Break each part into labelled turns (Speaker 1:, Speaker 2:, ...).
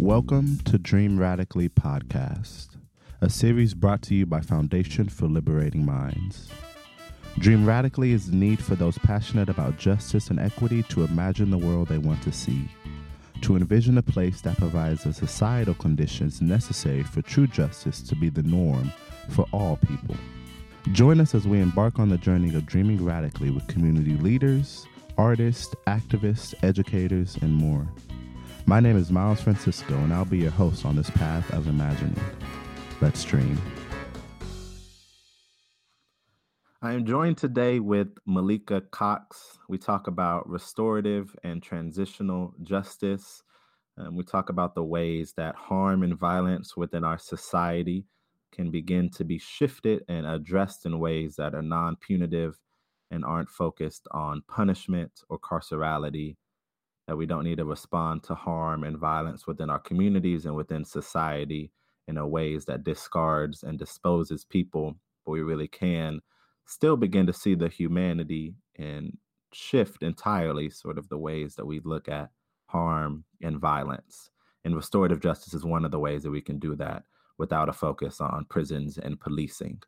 Speaker 1: Welcome to Dream Radically Podcast, a series brought to you by Foundation for Liberating Minds. Dream Radically is the need for those passionate about justice and equity to imagine the world they want to see, to envision a place that provides the societal conditions necessary for true justice to be the norm for all people. Join us as we embark on the journey of dreaming radically with community leaders, artists, activists, educators, and more. My name is Miles Francisco, and I'll be your host on this path of imagining. Let's dream. I am joined today with Malika Cox. We talk about restorative and transitional justice. Um, we talk about the ways that harm and violence within our society can begin to be shifted and addressed in ways that are non punitive and aren't focused on punishment or carcerality, that we don't need to respond to harm and violence within our communities and within society in a ways that discards and disposes people, but we really can still begin to see the humanity and shift entirely sort of the ways that we look at harm and violence. And restorative justice is one of the ways that we can do that without a focus on prisons and policing.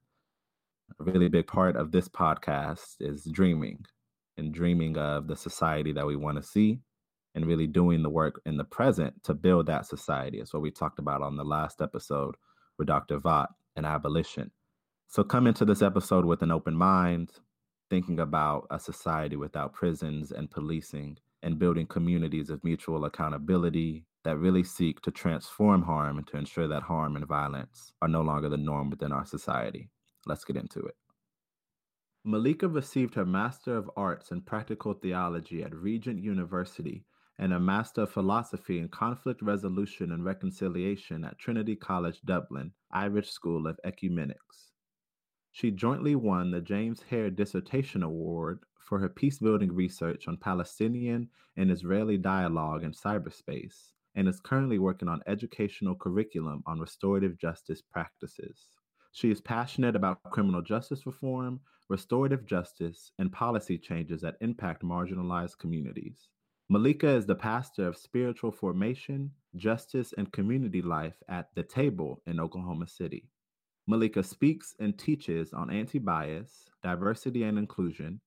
Speaker 1: A really big part of this podcast is dreaming and dreaming of the society that we want to see and really doing the work in the present to build that society. It's what we talked about on the last episode with Dr. Vaught and abolition. So come into this episode with an open mind, thinking about a society without prisons and policing and building communities of mutual accountability that really seek to transform harm and to ensure that harm and violence are no longer the norm within our society. Let's get into it. Malika received her Master of Arts in Practical Theology at Regent University and a Master of Philosophy in Conflict Resolution and Reconciliation at Trinity College Dublin, Irish School of Ecumenics. She jointly won the James Hare Dissertation Award for her peacebuilding research on Palestinian and Israeli dialogue in cyberspace and is currently working on educational curriculum on restorative justice practices. She is passionate about criminal justice reform, restorative justice, and policy changes that impact marginalized communities. Malika is the pastor of spiritual formation, justice, and community life at The Table in Oklahoma City. Malika speaks and teaches on anti bias, diversity and inclusion,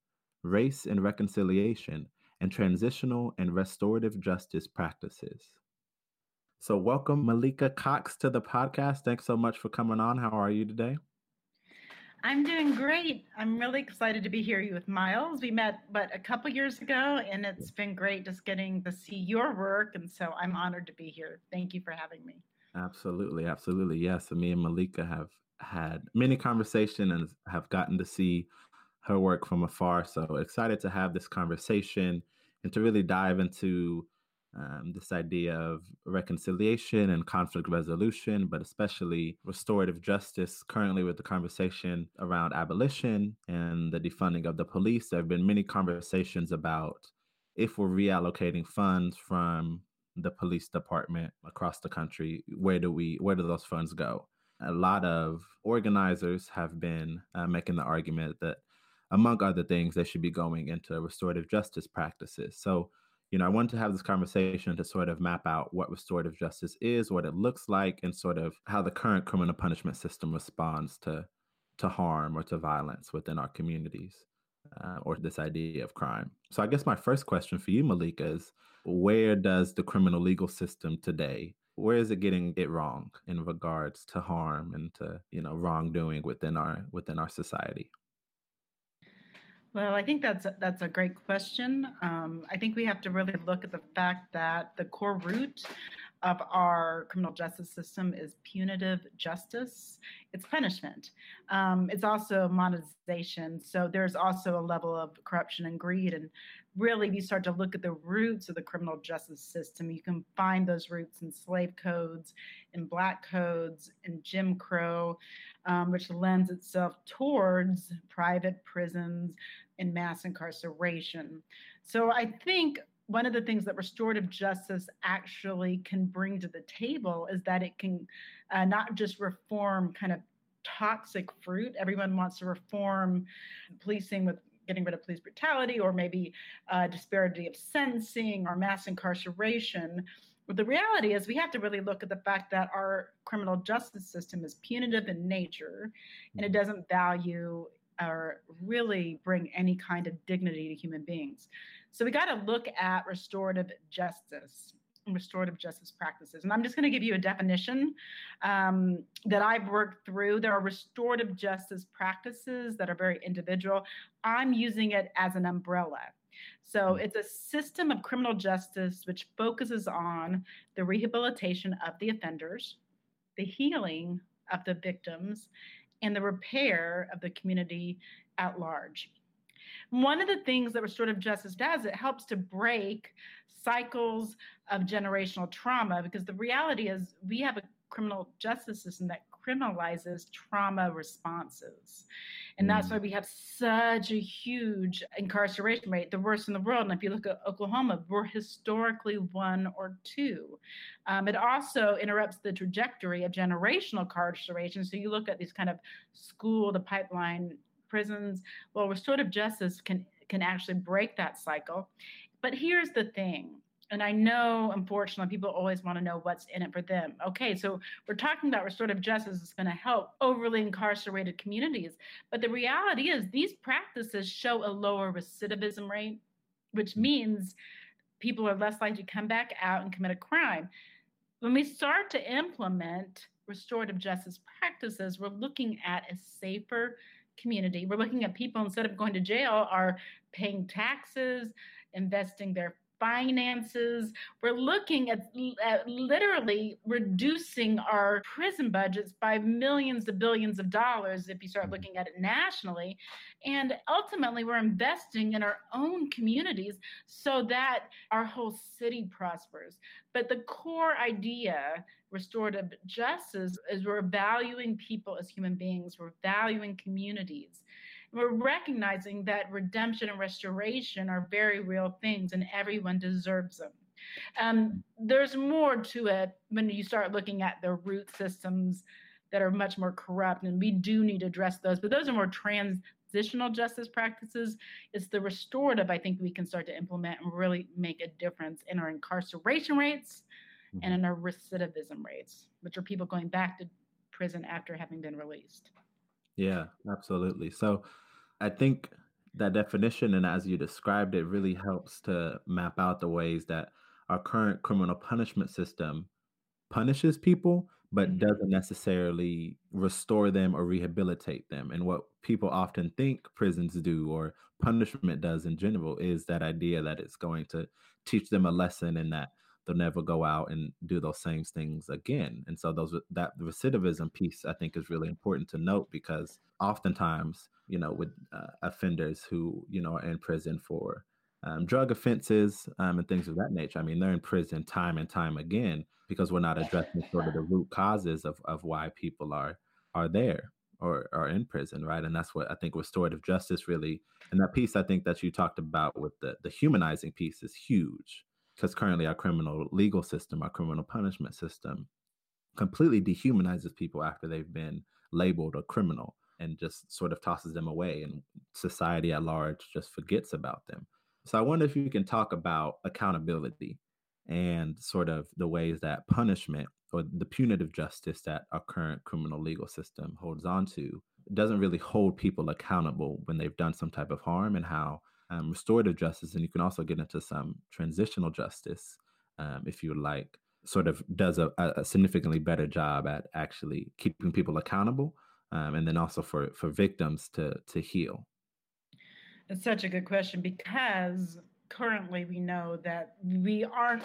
Speaker 1: race and reconciliation, and transitional and restorative justice practices. So, welcome, Malika Cox, to the podcast. Thanks so much for coming on. How are you today?
Speaker 2: I'm doing great. I'm really excited to be here with Miles. We met but a couple years ago, and it's been great just getting to see your work. And so I'm honored to be here. Thank you for having me.
Speaker 1: Absolutely, absolutely. Yes, me and Malika have had many conversations and have gotten to see her work from afar. So excited to have this conversation and to really dive into um, this idea of reconciliation and conflict resolution, but especially restorative justice. Currently, with the conversation around abolition and the defunding of the police, there have been many conversations about if we're reallocating funds from the police department across the country, where do we where do those funds go? A lot of organizers have been uh, making the argument that, among other things, they should be going into restorative justice practices. So you know, I wanted to have this conversation to sort of map out what restorative justice is, what it looks like, and sort of how the current criminal punishment system responds to to harm or to violence within our communities, uh, or this idea of crime. So, I guess my first question for you, Malika, is where does the criminal legal system today? Where is it getting it wrong in regards to harm and to you know wrongdoing within our within our society?
Speaker 2: Well, I think that's a, that's a great question. Um, I think we have to really look at the fact that the core root of our criminal justice system is punitive justice. It's punishment. Um, it's also monetization. So there's also a level of corruption and greed. And really, if you start to look at the roots of the criminal justice system, you can find those roots in slave codes, in black codes, in Jim Crow, um, which lends itself towards private prisons and mass incarceration. So I think one of the things that restorative justice actually can bring to the table is that it can uh, not just reform kind of toxic fruit. Everyone wants to reform policing with getting rid of police brutality or maybe uh, disparity of sentencing or mass incarceration. But the reality is, we have to really look at the fact that our criminal justice system is punitive in nature and it mm-hmm. doesn't value or really bring any kind of dignity to human beings. So we got to look at restorative justice and restorative justice practices. And I'm just going to give you a definition um, that I've worked through. There are restorative justice practices that are very individual. I'm using it as an umbrella. So hmm. it's a system of criminal justice which focuses on the rehabilitation of the offenders, the healing of the victims, and the repair of the community at large. One of the things that restorative justice does, it helps to break cycles of generational trauma because the reality is we have a criminal justice system that criminalizes trauma responses. And that's why mm. we have such a huge incarceration rate, the worst in the world. And if you look at Oklahoma, we're historically one or two. Um, it also interrupts the trajectory of generational incarceration. So you look at these kind of school the pipeline prisons. Well, restorative justice can can actually break that cycle. But here's the thing and I know, unfortunately, people always want to know what's in it for them. Okay, so we're talking about restorative justice is going to help overly incarcerated communities. But the reality is, these practices show a lower recidivism rate, which mm. means people are less likely to come back out and commit a crime. When we start to implement restorative justice practices, we're looking at a safer community. We're looking at people instead of going to jail are paying taxes, investing their finances. We're looking at, at, literally reducing our prison budgets by millions to billions of dollars if you start mm-hmm. looking at it nationally. And ultimately, we're investing in our own communities so that our whole city prospers. But the core idea, restorative justice, is we're valuing people as human beings, we're valuing communities we're recognizing that redemption and restoration are very real things and everyone deserves them. Um, there's more to it when you start looking at the root systems that are much more corrupt, and we do need to address those. But those are more transitional justice practices. It's the restorative, I think, we can start to implement and really make a difference in our incarceration rates mm-hmm. and in our recidivism rates, which are people going back to prison after having been released.
Speaker 1: Yeah, absolutely. So I think that definition and as you described it really helps to map out the ways that our current criminal punishment system punishes people but mm-hmm. doesn't necessarily restore them or rehabilitate them and what people often think prisons do or punishment does in general is that idea that it's going to teach them a lesson and that they'll never go out and do those same things again. And so those that recidivism piece I think is really important to note because oftentimes, you know, with uh, offenders who, you know, are in prison for um, drug offenses um, and things of that nature. I mean, they're in prison time and time again because we're not addressing sort of the root causes of, of why people are are there or are in prison, right? And that's what I think restorative justice really, and that piece I think that you talked about with the the humanizing piece is huge because currently our criminal legal system, our criminal punishment system, completely dehumanizes people after they've been labeled a criminal and just sort of tosses them away, and society at large just forgets about them. So I wonder if you can talk about accountability and sort of the ways that punishment or the punitive justice that our current criminal legal system holds on to doesn't really hold people accountable when they've done some type of harm and how um, restorative justice, and you can also get into some transitional justice, um, if you like, sort of does a, a, significantly better job at actually keeping people accountable, um, and then also for for victims to to heal.
Speaker 2: It's such a good question because currently we know that we aren't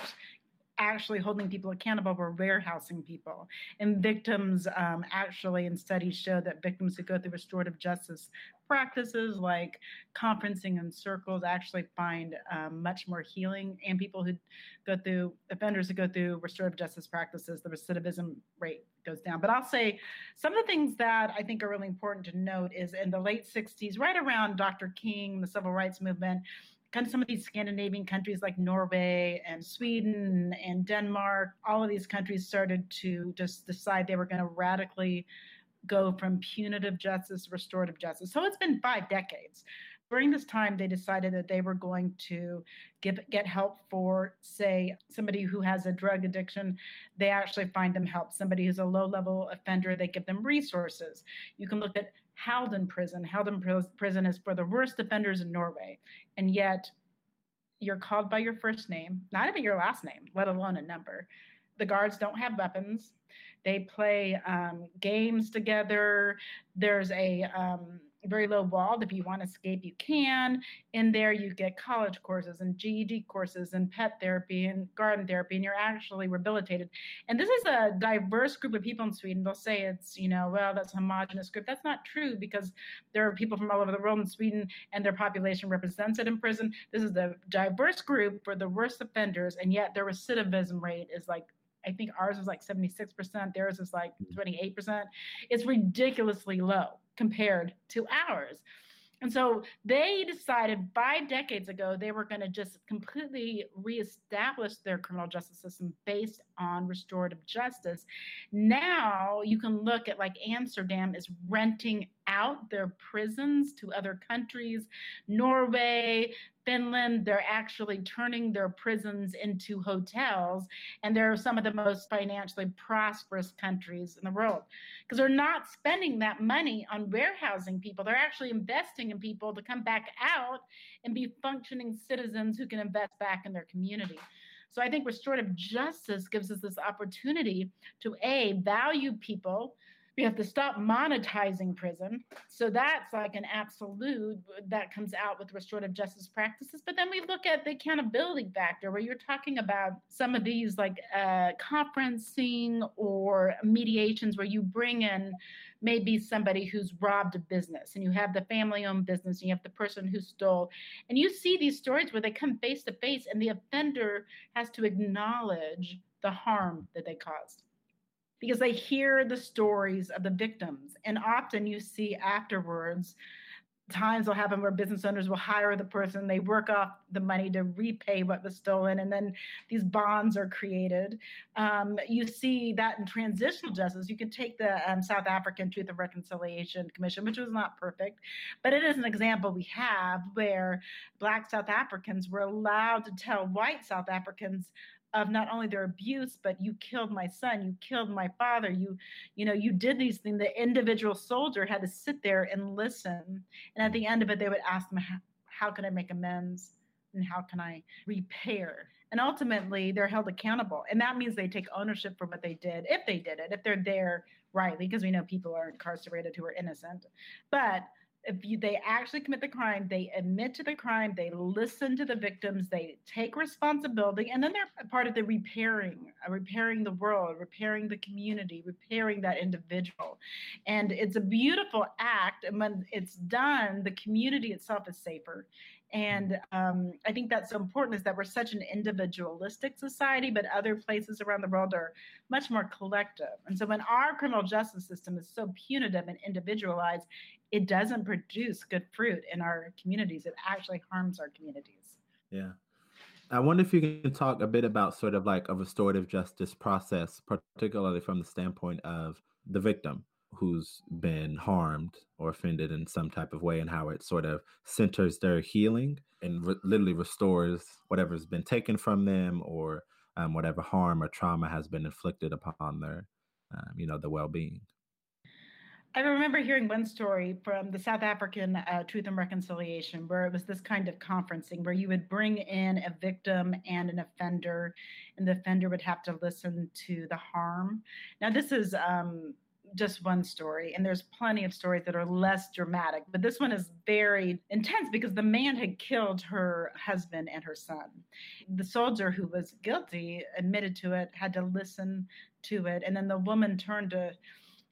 Speaker 2: actually holding people accountable, we're warehousing people. And victims um, actually, in studies, show that victims who go through restorative justice practices like conferencing and circles actually find um, much more healing. And people who go through, offenders who go through restorative justice practices, the recidivism rate goes down. But I'll say some of the things that I think are really important to note is in the late 60s, right around Dr. King, the civil rights movement, kind of some of these Scandinavian countries like Norway and Sweden and Denmark, all of these countries started to just decide they were going to radically go from punitive justice to restorative justice. So it's been five decades. during this time, they decided that they were going to give, get help for, say, somebody who has a drug addiction. They actually find them help. Somebody who's a low level offender, they give them resources. You can look at Halden Prison. Halden Prison is for the worst offenders in Norway. And yet, you're called by your first name, not even your last name, let alone a number. The guards don't have weapons. They play um, games together. There's a um, very low wall. If you want to escape, you can. In there, you get college courses and GED courses and pet therapy and garden therapy, and you're actually rehabilitated. And this is a diverse group of people in Sweden. They'll say it's, you know, well, that's a homogenous group. That's not true because there are people from all over the world in Sweden and their population represents it in prison. This is a diverse group for the worst offenders, and yet their recidivism rate is like I think ours is like 76%, theirs is like 28%. Mm-hmm. It's ridiculously low compared to ours. And so they decided five decades ago they were going to just completely reestablish their criminal justice system based on restorative justice. Now you can look at like Amsterdam is renting out their prisons to other countries. Norway, Finland, they're actually turning their prisons into hotels, and they're some of the most financially prosperous countries in the world because they're not spending that money on warehousing people. They're actually investing in people to come back out and be functioning citizens who can invest back in their community. So I think restorative justice gives us this opportunity to A, value people we have to stop monetizing prison. So that's like an absolute that comes out with restorative justice practices. But then we look at the accountability factor where you're talking about some of these like uh, conferencing or mediations where you bring in maybe somebody who's robbed a business and you have the family owned business and you have the person who stole. And you see these stories where they come face to face and the offender has to acknowledge the harm that they caused because they hear the stories of the victims. And often you see afterwards, times will happen where business owners will hire the person, they work off the money to repay what was stolen, and then these bonds are created. Um, you see that in transitional justice. You can take the um, South African Truth and Reconciliation Commission, which was not perfect, but it is an example we have where Black South Africans were allowed to tell white South Africans of not only their abuse but you killed my son you killed my father you you know you did these things. The individual soldier had to sit there and listen. And at the end of it they would ask them how, how can i make amends? And how can i repair? And ultimately they're held accountable. And that means they take ownership for what they did if they did it if they're there rightly because we know people are incarcerated who are innocent. But if you, they actually commit the crime, they admit to the crime, they listen to the victims, they take responsibility, and then they're part of the repairing, uh, repairing the world, repairing the community, repairing that individual. And it's a beautiful act. And when it's done, the community itself is safer. And um, I think that's so important is that we're such an individualistic society, but other places around the world are much more collective. And so when our criminal justice system is so punitive and individualized, it doesn't produce good fruit in our communities. It actually harms our communities.
Speaker 1: Yeah. I wonder if you can talk a bit about sort of like a restorative justice process, particularly from the standpoint of the victim who's been harmed or offended in some type of way and how it sort of centers their healing and re- literally restores whatever's been taken from them or um, whatever harm or trauma has been inflicted upon their, um, you know, the well-being.
Speaker 2: I remember hearing one story from the South African uh, Truth and Reconciliation, where it was this kind of conferencing where you would bring in a victim and an offender, and the offender would have to listen to the harm. Now, this is um, just one story, and there's plenty of stories that are less dramatic, but this one is very intense because the man had killed her husband and her son. The soldier who was guilty admitted to it, had to listen to it, and then the woman turned to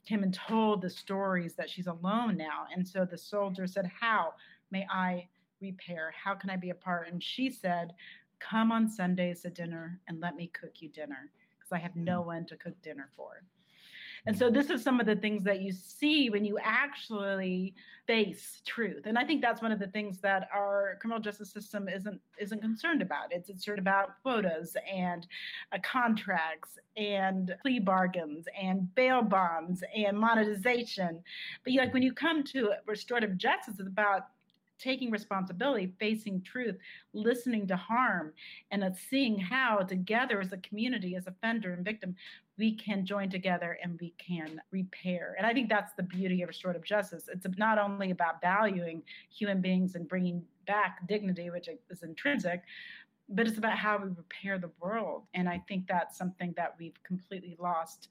Speaker 2: him and told the stories that she's alone now. And so the soldier said, How may I repair? How can I be a part? And she said, Come on Sundays to dinner and let me cook you dinner because I have no mm. one to cook dinner for. And so this is some of the things that you see when you actually face truth. And I think that's one of the things that our criminal justice system isn't isn't concerned about. It's concerned about quotas and uh, contracts and plea bargains and bail bonds and monetization. But like when you come to restorative justice, it's about taking responsibility, facing truth, listening to harm, and seeing how together as a community, as offender and victim, we can join together and we can repair. And I think that's the beauty of restorative justice. It's not only about valuing human beings and bringing back dignity, which is intrinsic, but it's about how we repair the world. And I think that's something that we've completely lost.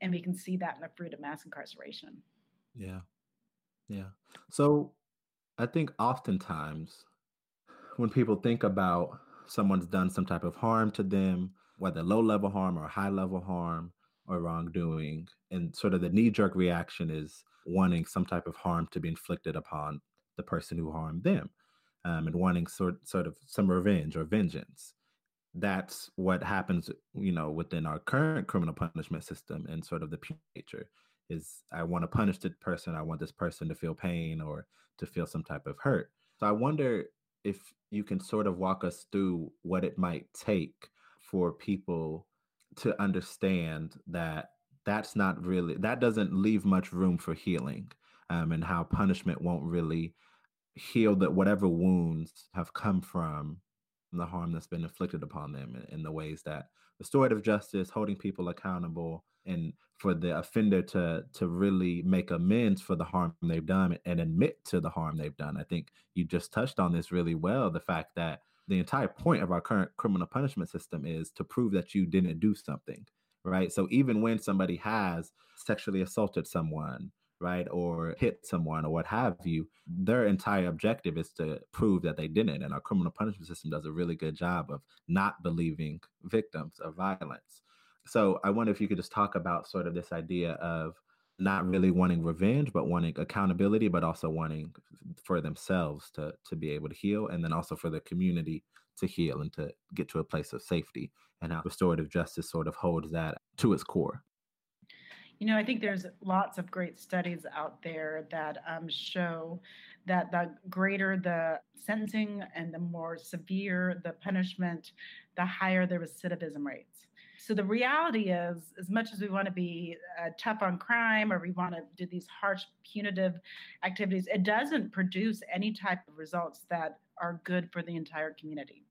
Speaker 2: And we can see that in the fruit of mass incarceration.
Speaker 1: Yeah. Yeah. So I think oftentimes when people think about someone's done some type of harm to them, whether low level harm or high level harm or wrongdoing, and sort of the knee jerk reaction is wanting some type of harm to be inflicted upon the person who harmed them um, and wanting sort, sort of some revenge or vengeance. That's what happens, you know, within our current criminal punishment system and sort of the nature is I want to punish the person. I want this person to feel pain or to feel some type of hurt. So I wonder if you can sort of walk us through what it might take for people to understand that that's not really that doesn't leave much room for healing um, and how punishment won't really heal that whatever wounds have come from the harm that's been inflicted upon them in, in the ways that restorative justice holding people accountable and for the offender to to really make amends for the harm they've done and admit to the harm they've done. I think you just touched on this really well. The fact that the entire point of our current criminal punishment system is to prove that you didn't do something, right? So even when somebody has sexually assaulted someone, right, or hit someone or what have you, their entire objective is to prove that they didn't. And our criminal punishment system does a really good job of not believing victims of violence. So I wonder if you could just talk about sort of this idea of not really wanting revenge, but wanting accountability, but also wanting for themselves to to be able to heal, and then also for the community to heal and to get to a place of safety, and how restorative justice sort of holds that to its core.
Speaker 2: You know, I think there's lots of great studies out there that um, show that the greater the sentencing and the more severe the punishment, the higher the recidivism rates. So the reality is, as much as we want to be uh, tough on crime or we want to do these harsh punitive activities, it doesn't produce any type of results that are good for the entire community.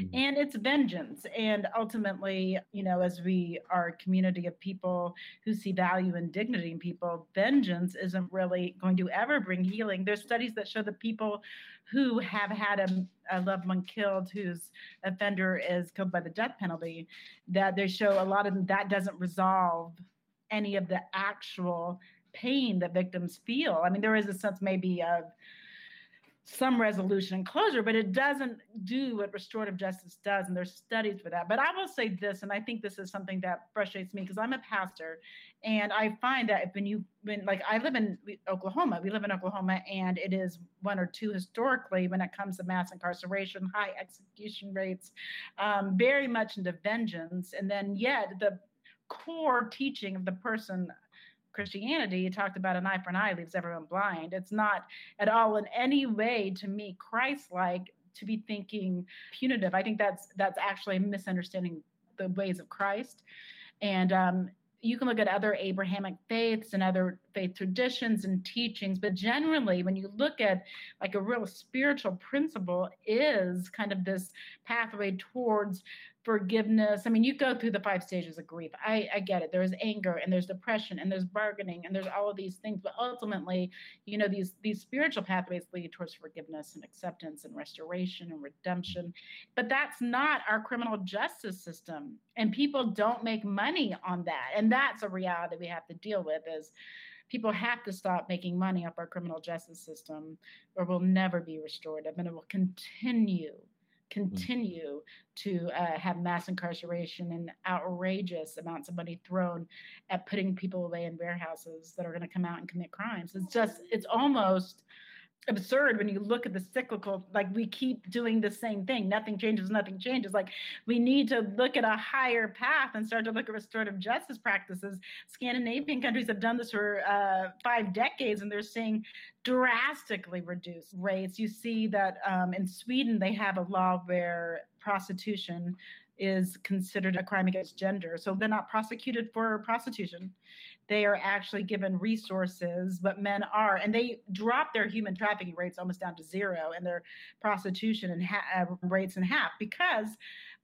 Speaker 2: Mm-hmm. And it's vengeance. And ultimately, you know, as we are a community of people who see value and dignity in people, vengeance isn't really going to ever bring healing. There's studies that show that people who have had a, a loved one killed, whose offender is killed by the death penalty, that they show a lot of that doesn't resolve any of the actual pain that victims feel. I mean, there is a sense maybe of some resolution and closure, but it doesn't do what restorative justice does. And there's studies for that. But I will say this, and I think this is something that frustrates me because I'm a pastor. And I find that when you, when like I live in Oklahoma, we live in Oklahoma, and it is one or two historically when it comes to mass incarceration, high execution rates, um, very much into vengeance. And then yet the core teaching of the person Christianity talked about an eye for an eye leaves everyone blind. It's not at all in any way to me Christ-like to be thinking punitive. I think that's that's actually misunderstanding the ways of Christ. And um, you can look at other Abrahamic faiths and other faith traditions and teachings, but generally, when you look at like a real spiritual principle, is kind of this pathway towards forgiveness. I mean, you go through the five stages of grief. I, I get it. There's anger and there's depression and there's bargaining and there's all of these things. But ultimately, you know, these these spiritual pathways lead towards forgiveness and acceptance and restoration and redemption. But that's not our criminal justice system. And people don't make money on that. And that's a reality we have to deal with is people have to stop making money off our criminal justice system or we'll never be restorative and it will continue continue to uh, have mass incarceration and outrageous amounts of money thrown at putting people away in warehouses that are going to come out and commit crimes. It's just, it's almost absurd when you look at the cyclical like we keep doing the same thing nothing changes nothing changes like we need to look at a higher path and start to look at restorative justice practices scandinavian countries have done this for uh, five decades and they're seeing drastically reduced rates you see that um, in sweden they have a law where prostitution is considered a crime against gender. So they're not prosecuted for prostitution. They are actually given resources, but men are, and they drop their human trafficking rates almost down to zero and their prostitution and ha- uh, rates in half because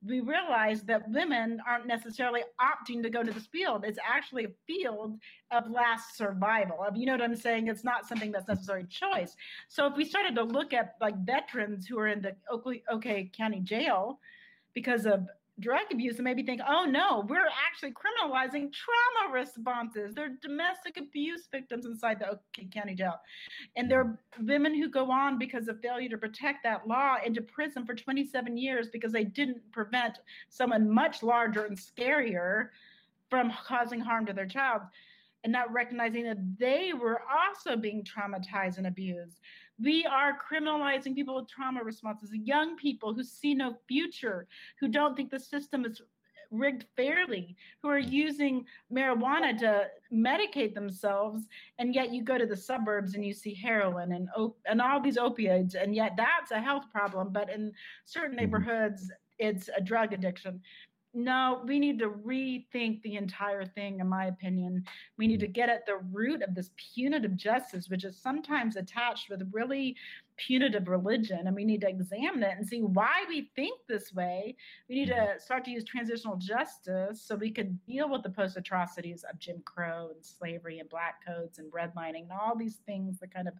Speaker 2: we realize that women aren't necessarily opting to go to this field. It's actually a field of last survival. Of you know what I'm saying? It's not something that's necessarily choice. So if we started to look at like veterans who are in the Oakland, OK County Jail because of drug abuse and maybe think, oh no, we're actually criminalizing trauma responses. They're domestic abuse victims inside the Oklahoma County Jail. And there are women who go on because of failure to protect that law into prison for 27 years because they didn't prevent someone much larger and scarier from causing harm to their child and not recognizing that they were also being traumatized and abused. We are criminalizing people with trauma responses, young people who see no future, who don't think the system is rigged fairly, who are using marijuana to medicate themselves, and yet you go to the suburbs and you see heroin and op- and all these opioids, and yet that's a health problem. But in certain mm-hmm. neighborhoods, it's a drug addiction no, we need to rethink the entire thing, in my opinion. We need to mm-hmm. get at the root of this punitive justice, which is sometimes attached with really punitive religion. And we need to examine it and see why we think this way. We need to mm-hmm. start to use transitional justice so we can deal with the post atrocities of Jim Crow and slavery and black codes and redlining and all these things that kind of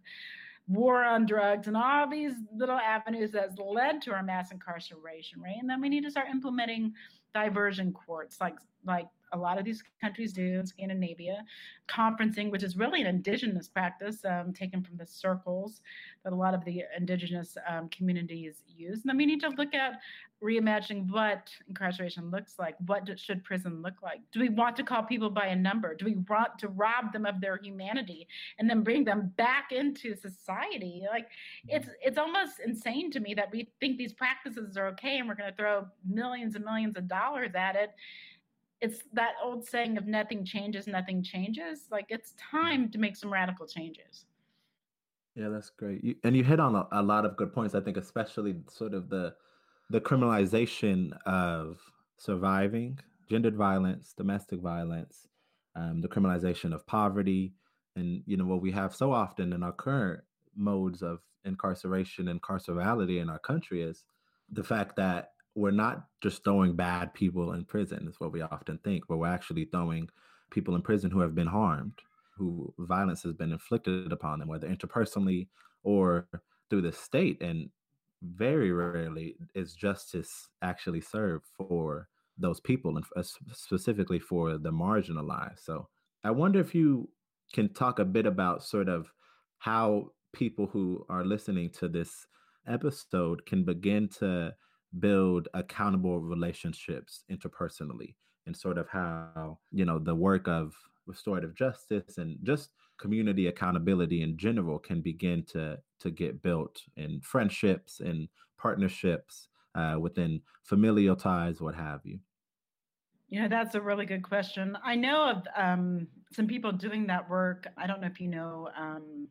Speaker 2: war on drugs and all these little avenues that's led to our mass incarceration rate. And then we need to start implementing diversion courts like like a lot of these countries do in Scandinavia, conferencing, which is really an indigenous practice um, taken from the circles that a lot of the indigenous um, communities use. And then we need to look at reimagining what incarceration looks like. What should prison look like? Do we want to call people by a number? Do we want to rob them of their humanity and then bring them back into society? Like it's it's almost insane to me that we think these practices are okay and we're going to throw millions and millions of dollars at it it's that old saying of nothing changes, nothing changes. Like it's time to make some radical changes.
Speaker 1: Yeah, that's great. You, and you hit on a, a, lot of good points. I think, especially sort of the the criminalization of surviving gendered violence, domestic violence, um, the criminalization of poverty, and you know what we have so often in our current modes of incarceration and carcerality in our country is the fact that we're not just throwing bad people in prison, is what we often think, but we're actually throwing people in prison who have been harmed, who violence has been inflicted upon them, whether interpersonally or through the state. And very rarely is justice actually served for those people and uh, specifically for the marginalized. So I wonder if you can talk a bit about sort of how people who are listening to this episode can begin to build accountable relationships interpersonally and sort of how you know the work of restorative justice and just community accountability in general can begin to to get built in friendships and partnerships uh, within familial ties what have you.
Speaker 2: You know that's a really good question. I know of um, some people doing that work. I don't know if you know um,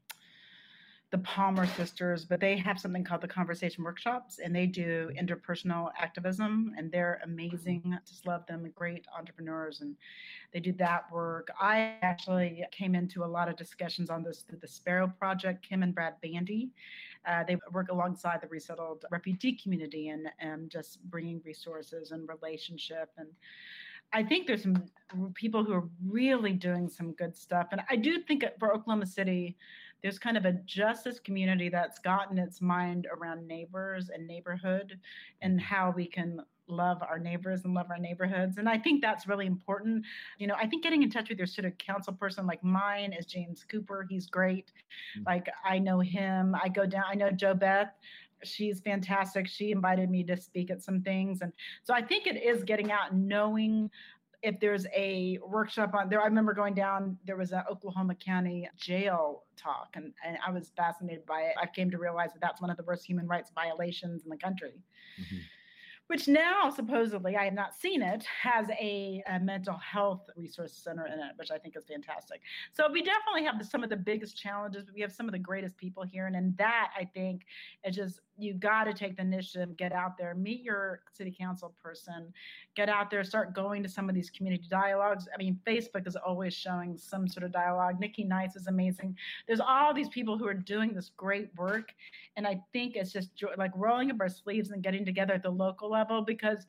Speaker 2: the Palmer sisters, but they have something called the Conversation Workshops, and they do interpersonal activism, and they're amazing. Just love them, great entrepreneurs, and they do that work. I actually came into a lot of discussions on this through the Sparrow Project. Kim and Brad Bandy, uh, they work alongside the resettled refugee community and and just bringing resources and relationship and. I think there's some people who are really doing some good stuff. And I do think for Oklahoma City, there's kind of a justice community that's gotten its mind around neighbors and neighborhood and mm-hmm. how we can love our neighbors and love our neighborhoods. And I think that's really important. You know, I think getting in touch with your city council person like mine is James Cooper. He's great. Mm-hmm. Like I know him. I go down, I know JoBeth she's fantastic. She invited me to speak at some things. And so I think it is getting out and knowing if there's a workshop on there, I remember going down, there was an Oklahoma County jail talk, and, and I was fascinated by it. I came to realize that that's one of the worst human rights violations in the country. Mm-hmm. which now supposedly I have not seen it has a, a, mental health resource center in it, which I think is fantastic. So we definitely have the, some of the biggest challenges, but we have some of the greatest people here, and in that I think it's just you got to take the initiative, get out there, meet your city council person, get out there, start going to some of these community dialogues. I mean, Facebook is always showing some sort of dialogue. Nikki Nice is amazing. There's all these people who are doing this great work, and I think it's just like rolling up our sleeves and getting together at the local level because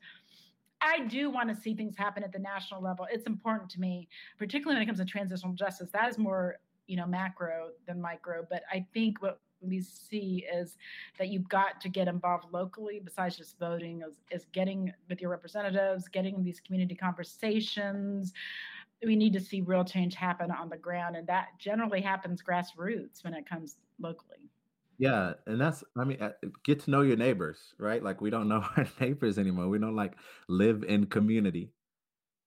Speaker 2: I do want to see things happen at the national level. It's important to me, particularly when it comes to transitional justice. That is more, you know, macro than micro. But I think what we see is that you've got to get involved locally besides just voting is, is getting with your representatives getting these community conversations. We need to see real change happen on the ground and that generally happens grassroots when it comes locally.
Speaker 1: Yeah and that's i mean uh, get to know your neighbors right? Like we don't know our neighbors anymore. We don't like live in community.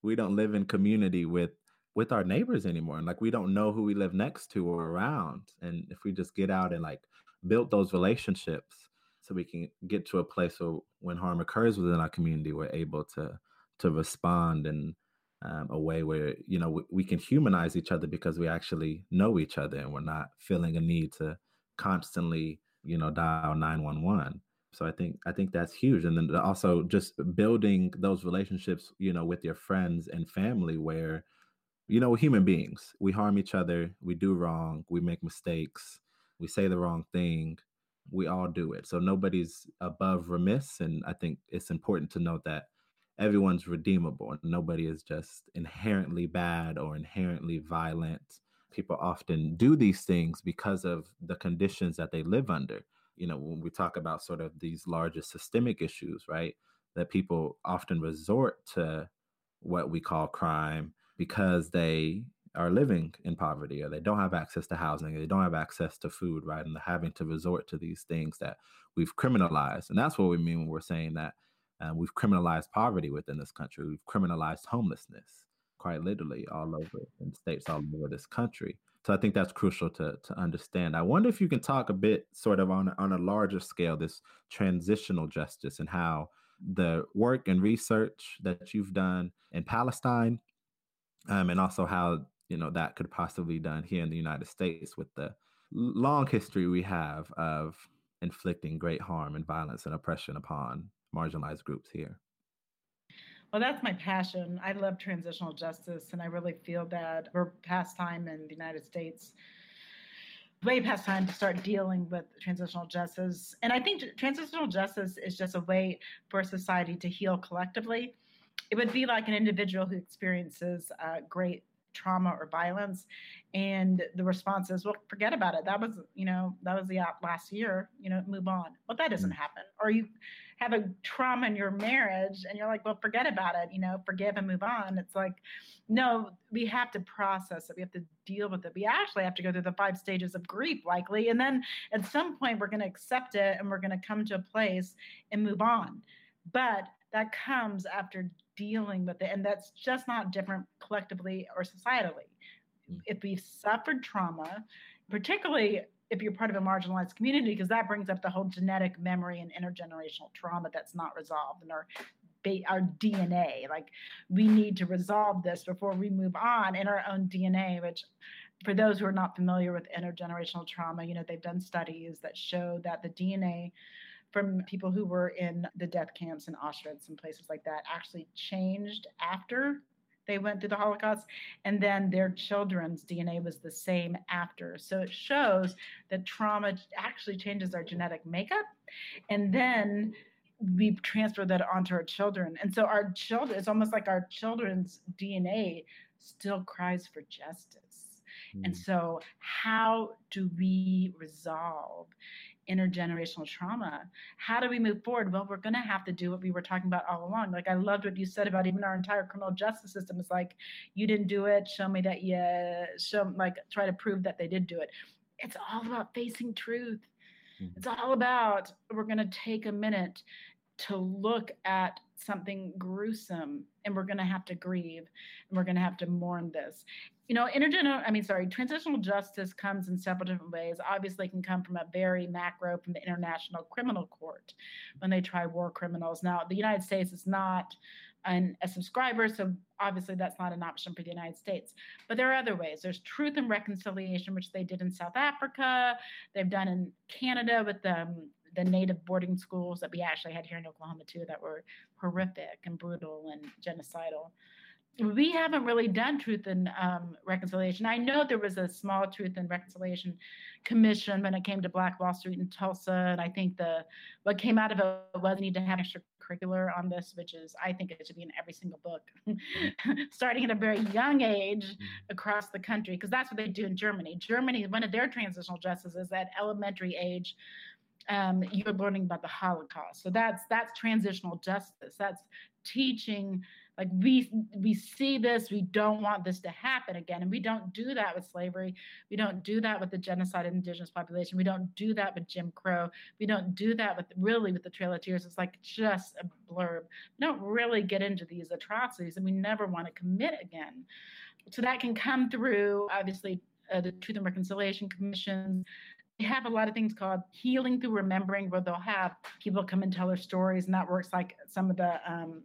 Speaker 1: We don't live in community with with our neighbors anymore and like we don't know who we live next to or around and if we just get out and like build those relationships so we can get to a place where when harm occurs within our community we're able to to respond in um, a way where you know we, we can humanize each other because we actually know each other and we're not feeling a need to constantly you know dial 911 so i think i think that's huge and then also just building those relationships you know with your friends and family where you know, we're human beings. We harm each other. We do wrong. We make mistakes. We say the wrong thing. We all do it. So nobody's above remiss. And I think it's important to note that everyone's redeemable. Nobody is just inherently bad or inherently violent. People often do these things because of the conditions that they live under. You know, when we talk about sort of these larger systemic issues, right? That people often resort to what we call crime because they are living in poverty or they don't have access to housing, they don't have access to food, right? And they're having to resort to these things that we've criminalized. And that's what we mean when we're saying that uh, we've criminalized poverty within this country. We've criminalized homelessness, quite literally, all over in states all over this country. So I think that's crucial to to understand. I wonder if you can talk a bit, sort of on on a larger scale, this transitional justice and how the work and research that you've done in Palestine um, and also how you know that could possibly be done here in the United States with the long history we have of inflicting great harm and violence and oppression upon marginalized groups here.
Speaker 2: Well, that's my passion. I love transitional justice, and I really feel that we're past time in the United States, way past time to start dealing with transitional justice. And I think transitional justice is just a way for society to heal collectively it would be like an individual who experiences uh, great trauma or violence and the response is well forget about it. That was you know that was the last year you know move on. Well that doesn't mm. happen. Or you have a trauma in your marriage and you're like well forget about it you know forgive and move on. It's like no we have to process it. We have to deal with it. We actually have to go through the five stages of grief likely and then at some point we're going to accept it and we're going to come to a place and move on. But that comes after dealing with it. And that's just not different collectively or societally. Mm-hmm. If we've suffered trauma, particularly if you're part of a marginalized community, because that brings up the whole genetic memory and intergenerational trauma that's not resolved in our our DNA. Like we need to resolve this before we move on in our own DNA, which for those who are not familiar with intergenerational trauma, you know, they've done studies that show that the DNA from people who were in the death camps in Auschwitz and places like that actually changed after they went through the Holocaust, and then their children's DNA was the same after. So it shows that trauma actually changes our genetic makeup, and then we transfer that onto our children. And so our children, it's almost like our children's DNA still cries for justice. Mm. And so, how do we resolve intergenerational trauma. How do we move forward? Well, we're going to have to do what we were talking about all along. Like I loved what you said about even our entire criminal justice system. It's like you didn't do it. Show me that you show like try to prove that they did do it. It's all about facing truth. Mm-hmm. It's all about we're going to take a minute to look at something gruesome and we're going to have to grieve and we're going to have to mourn this you know intergenerational i mean sorry transitional justice comes in several different ways. Obviously can come from a very macro from the international criminal court when they try war criminals. Now the united states is not an, a subscriber so obviously that's not an option for the united states. But there are other ways. There's truth and reconciliation which they did in south africa. They've done in canada with the um, the native boarding schools that we actually had here in Oklahoma too that were horrific and brutal and genocidal. We haven't really done truth and um, reconciliation. I know there was a small truth and reconciliation commission when it came to Black Wall Street in Tulsa, and I think the what came out of it was need to have extracurricular on this, which is I think it should be in every single book, starting at a very young age mm-hmm. across the country, because that's what they do in Germany. Germany, one of their transitional justices is at elementary age um, you're learning about the Holocaust. So that's that's transitional justice. That's teaching like we we see this we don't want this to happen again and we don't do that with slavery. We don't do that with the genocide of indigenous population. We don't do that with jim crow. We don't do that with really with the trail of tears. It's like just a blurb. We don't really get into these atrocities and we never want to commit again. So that can come through obviously uh, the truth and reconciliation commissions they have a lot of things called healing through remembering, where they'll have people come and tell their stories, and that works like some of the um,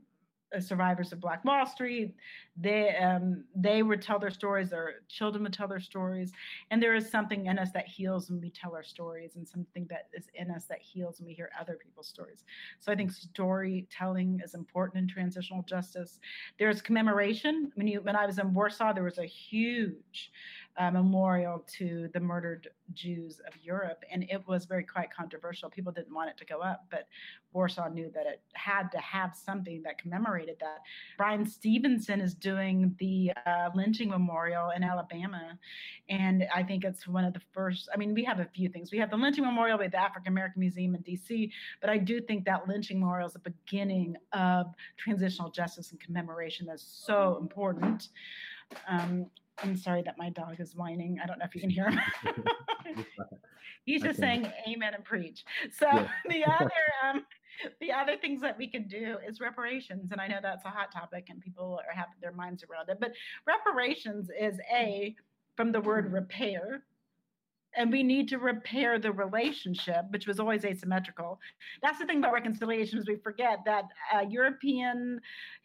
Speaker 2: survivors of Black Wall Street. They um, they would tell their stories. Their children would tell their stories, and there is something in us that heals when we tell our stories, and something that is in us that heals when we hear other people's stories. So I think storytelling is important in transitional justice. There's commemoration. When you when I was in Warsaw, there was a huge uh, memorial to the murdered Jews of Europe, and it was very quite controversial. People didn't want it to go up, but Warsaw knew that it had to have something that commemorated that. Bryan Stevenson is doing the uh, lynching memorial in Alabama, and I think it's one of the first. I mean, we have a few things. We have the lynching memorial with the African American Museum in D.C., but I do think that lynching memorial is the beginning of transitional justice and commemoration that's so important. Um, I'm sorry that my dog is whining. I don't know if you can hear him. He's just saying amen and preach. So yeah. the other um, the other things that we can do is reparations, and I know that's a hot topic and people are having their minds around it. But reparations is a from the word repair, and we need to repair the relationship, which was always asymmetrical. That's the thing about reconciliation is we forget that uh, European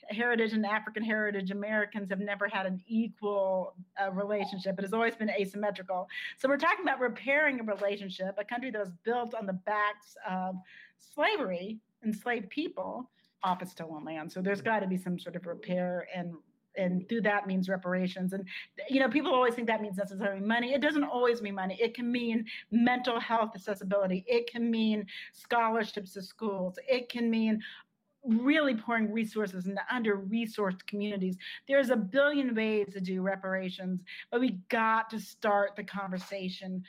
Speaker 2: heritage and African heritage Americans have never had an equal uh, relationship. It has always been asymmetrical. So we're talking about repairing a relationship, a country that was built on the backs of slavery, enslaved people off its stolen land. So there's got to be some sort of repair and and through that means reparations. And you know people always think that means necessarily money. It doesn't always mean money. It can mean mental health accessibility. It can mean scholarships to schools. It can mean really pouring resources into under resourced communities. There's a billion ways to do reparations but we got to start the conversation.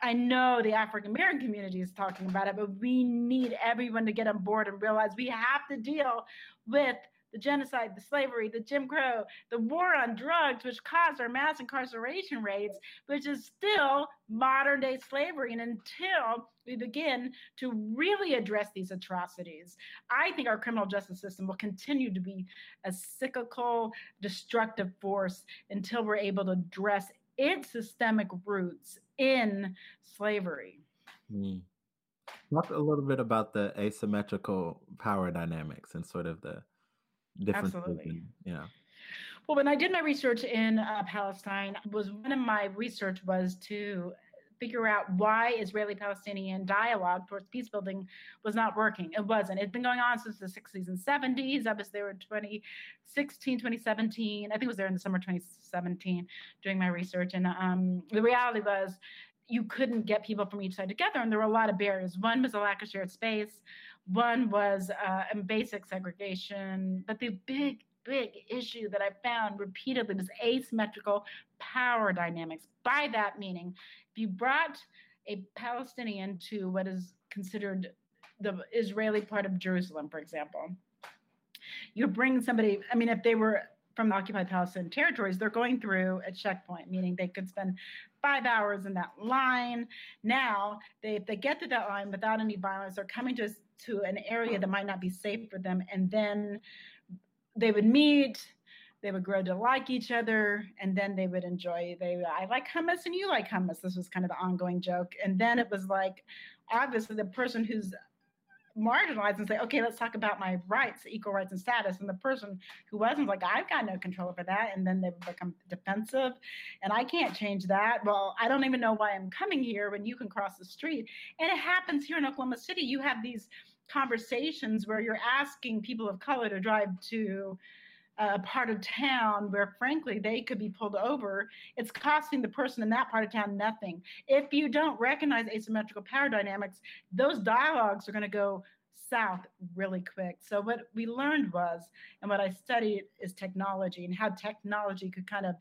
Speaker 2: I know the African American community is talking about it, but we need everyone to get on board and realize we have to deal with the genocide, the slavery, the Jim Crow, the war on drugs, which caused our mass incarceration rates, which is still modern day slavery. And until we begin to really address these atrocities, I think our criminal justice system will continue to be a cyclical, destructive force until we're able to address its systemic roots in slavery.
Speaker 1: Mm. Talk a little bit about the asymmetrical power dynamics and sort of the differences. Absolutely. yeah.
Speaker 2: Well, when I did my research in uh, Palestine, was one of my research was to figure out why Israeli-Palestinian dialogue towards peace building was not working. It wasn't. It's been going on since the 60s and 70s. I was there in 2016, 2017. I think it was there in the summer 2017 doing my research. And um, the reality was you couldn't get people from each side together, and there were a lot of barriers. One was a lack of shared space. One was uh, basic segregation, but the big, big issue that I found repeatedly was asymmetrical power dynamics. By that meaning, if you brought a Palestinian to what is considered the Israeli part of Jerusalem, for example, you bring somebody, I mean, if they were from the occupied Palestinian territories, they're going through a checkpoint, meaning they could spend five hours in that line. Now, they, if they get to that line without any violence, they're coming to, to an area that might not be safe for them. And then they would meet, they would grow to like each other, and then they would enjoy. They, I like hummus and you like hummus. This was kind of the ongoing joke. And then it was like, obviously, the person who's marginalized and say, okay, let's talk about my rights, equal rights and status. And the person who wasn't like, I've got no control over that. And then they become defensive and I can't change that. Well, I don't even know why I'm coming here when you can cross the street. And it happens here in Oklahoma City. You have these conversations where you're asking people of color to drive to a part of town where frankly they could be pulled over it's costing the person in that part of town nothing. If you don't recognize asymmetrical power dynamics those dialogues are going to go south really quick. So what we learned was and what i studied is technology and how technology could kind of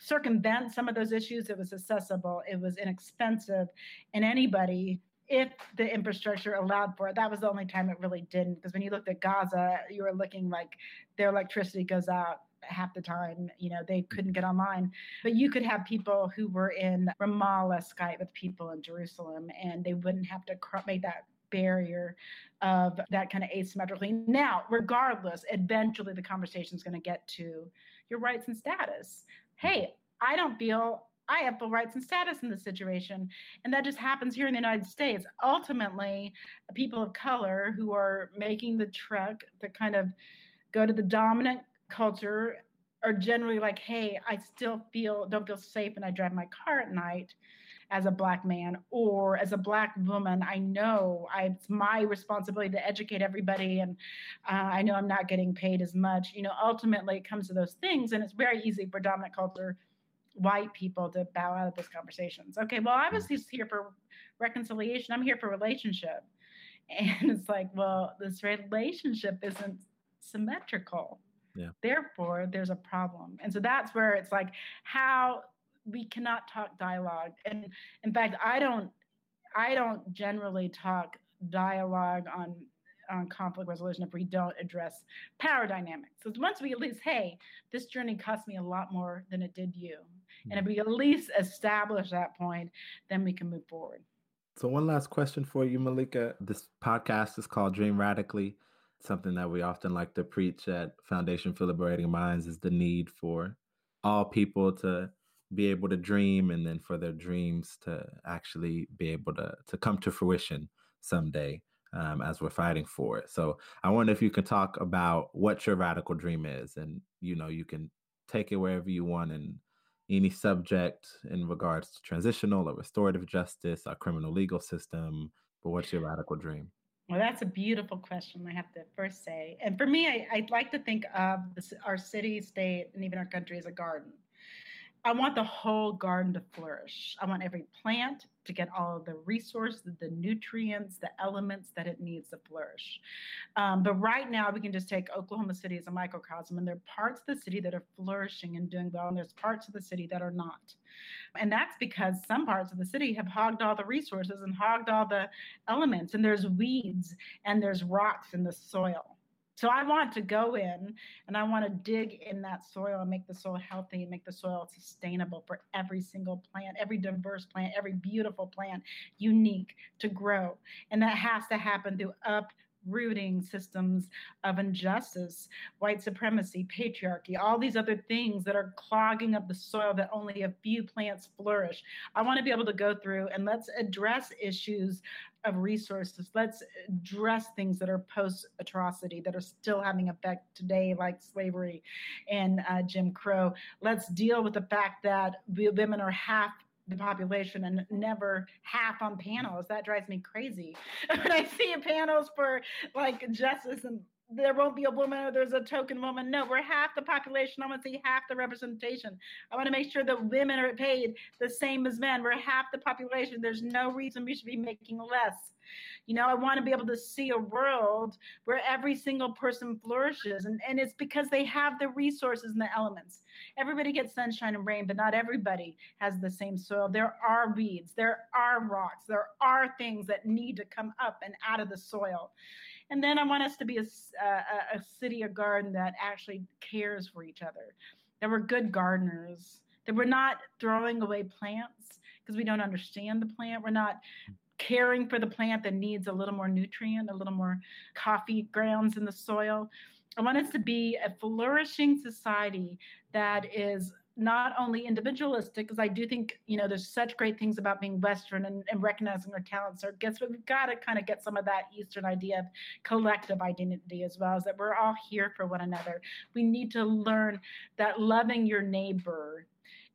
Speaker 2: circumvent some of those issues. It was accessible it was inexpensive and anybody if the infrastructure allowed for it. That was the only time it really didn't. Because when you looked at Gaza, you were looking like their electricity goes out half the time. You know, they couldn't get online. But you could have people who were in Ramallah Skype with people in Jerusalem, and they wouldn't have to make that barrier of that kind of asymmetrically. Now, regardless, eventually the conversation is going to get to your rights and status. Hey, I don't feel I have full rights and status in this situation. And that just happens here in the United States. Ultimately, people of color who are making the trek to kind of go to the dominant culture are generally like, hey, I still feel don't feel safe when I drive my car at night as a black man or as a black woman i know I, it's my responsibility to educate everybody and uh, i know i'm not getting paid as much you know ultimately it comes to those things and it's very easy for dominant culture white people to bow out of those conversations. Okay, well, I was mm. just here for reconciliation. I'm here for relationship. And it's like, well, this relationship isn't symmetrical. Yeah. Therefore, there's a problem. And so that's where it's like how we cannot talk dialogue. And in fact, I don't I don't generally talk dialogue on on conflict resolution if we don't address power dynamics. So once we at least, hey, this journey cost me a lot more than it did you. And if we at least establish that point, then we can move forward.
Speaker 1: So one last question for you, Malika. This podcast is called Dream Radically. Something that we often like to preach at Foundation for Liberating Minds is the need for all people to be able to dream and then for their dreams to actually be able to to come to fruition someday um, as we're fighting for it. So I wonder if you can talk about what your radical dream is, and you know you can take it wherever you want and any subject in regards to transitional or restorative justice, our criminal legal system. But what's your radical dream?
Speaker 2: Well, that's a beautiful question, I have to first say. And for me, I, would like to think of this, our city, state, and even our country as a garden. I want the whole garden to flourish. I want every plant to get all of the resources, the nutrients, the elements that it needs to flourish. Um, but right now, we can just take Oklahoma City as a microcosm, and there are parts of the city that are flourishing and doing well, and there's parts of the city that are not. And that's because some parts of the city have hogged all the resources and hogged all the elements, and there's weeds and there's rocks in the soil. So I want to go in and I want to dig in that soil and make the soil healthy and make the soil sustainable for every single plant, every diverse plant, every beautiful plant, unique to grow. And that has to happen through up rooting systems of injustice, white supremacy, patriarchy, all these other things that are clogging up the soil that only a few plants flourish. I want to be able to go through and let's address issues of resources. Let's address things that are post atrocity that are still having effect today, like slavery and uh, Jim Crow. Let's deal with the fact that women are half the population and never half on panels. That drives me crazy. when I see panels for like justice and there won't be a woman or there's a token woman. No, we're half the population. I want to see half the representation. I want to make sure that women are paid the same as men. We're half the population. There's no reason we should be making less. You know, I want to be able to see a world where every single person flourishes. And, and it's because they have the resources and the elements. Everybody gets sunshine and rain, but not everybody has the same soil. There are weeds, there are rocks, there are things that need to come up and out of the soil. And then I want us to be a, a, a city, a garden that actually cares for each other, that we're good gardeners, that we're not throwing away plants because we don't understand the plant. We're not caring for the plant that needs a little more nutrient, a little more coffee grounds in the soil. I want us to be a flourishing society that is not only individualistic, because I do think, you know, there's such great things about being Western and, and recognizing our talents or gets, but we've got to kind of get some of that Eastern idea of collective identity as well, as that we're all here for one another. We need to learn that loving your neighbor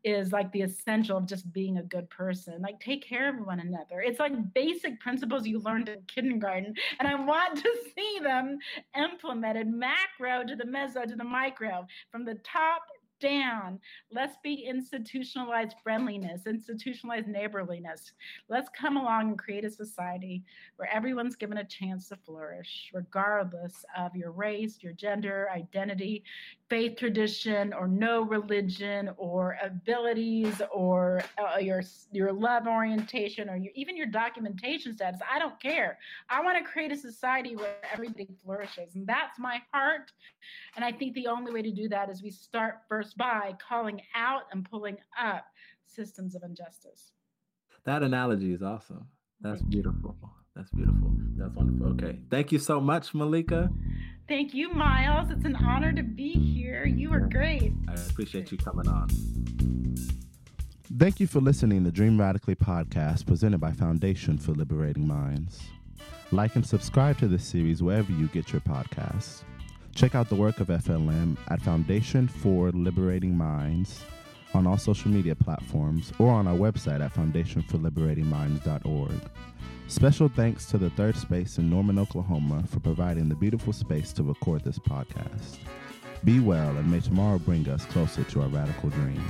Speaker 2: is like the essential of just being a good person. Like take care of one another. It's like basic principles you learned in kindergarten. And I want to see them implemented macro to the meso to the micro from the top down. Let's be institutionalized friendliness, institutionalized neighborliness. Let's come along and create a society where everyone's given a chance to flourish, regardless of your race, your gender, identity, faith tradition, or no religion, or abilities, or uh, your your love orientation, or your, even your documentation status. I don't care. I want to create a society where everybody flourishes, and that's my heart. And I think the only way to do that is we start first by calling out and pulling up systems of injustice.
Speaker 3: That analogy is awesome. That's beautiful. That's beautiful. That's wonderful. Okay. Thank you so much, Malika.
Speaker 2: Thank you, Miles. It's an honor to be here. You are great.
Speaker 3: I appreciate you coming on.
Speaker 1: Thank you for listening to Dream Radically podcast presented by Foundation for Liberating Minds. Like and subscribe to this series wherever you get your podcasts. Check out the work of FLM at Foundation for Liberating Minds on all social media platforms or on our website at foundationforliberatingminds.org. Special thanks to the Third Space in Norman, Oklahoma for providing the beautiful space to record this podcast. Be well and may tomorrow bring us closer to our radical dreams.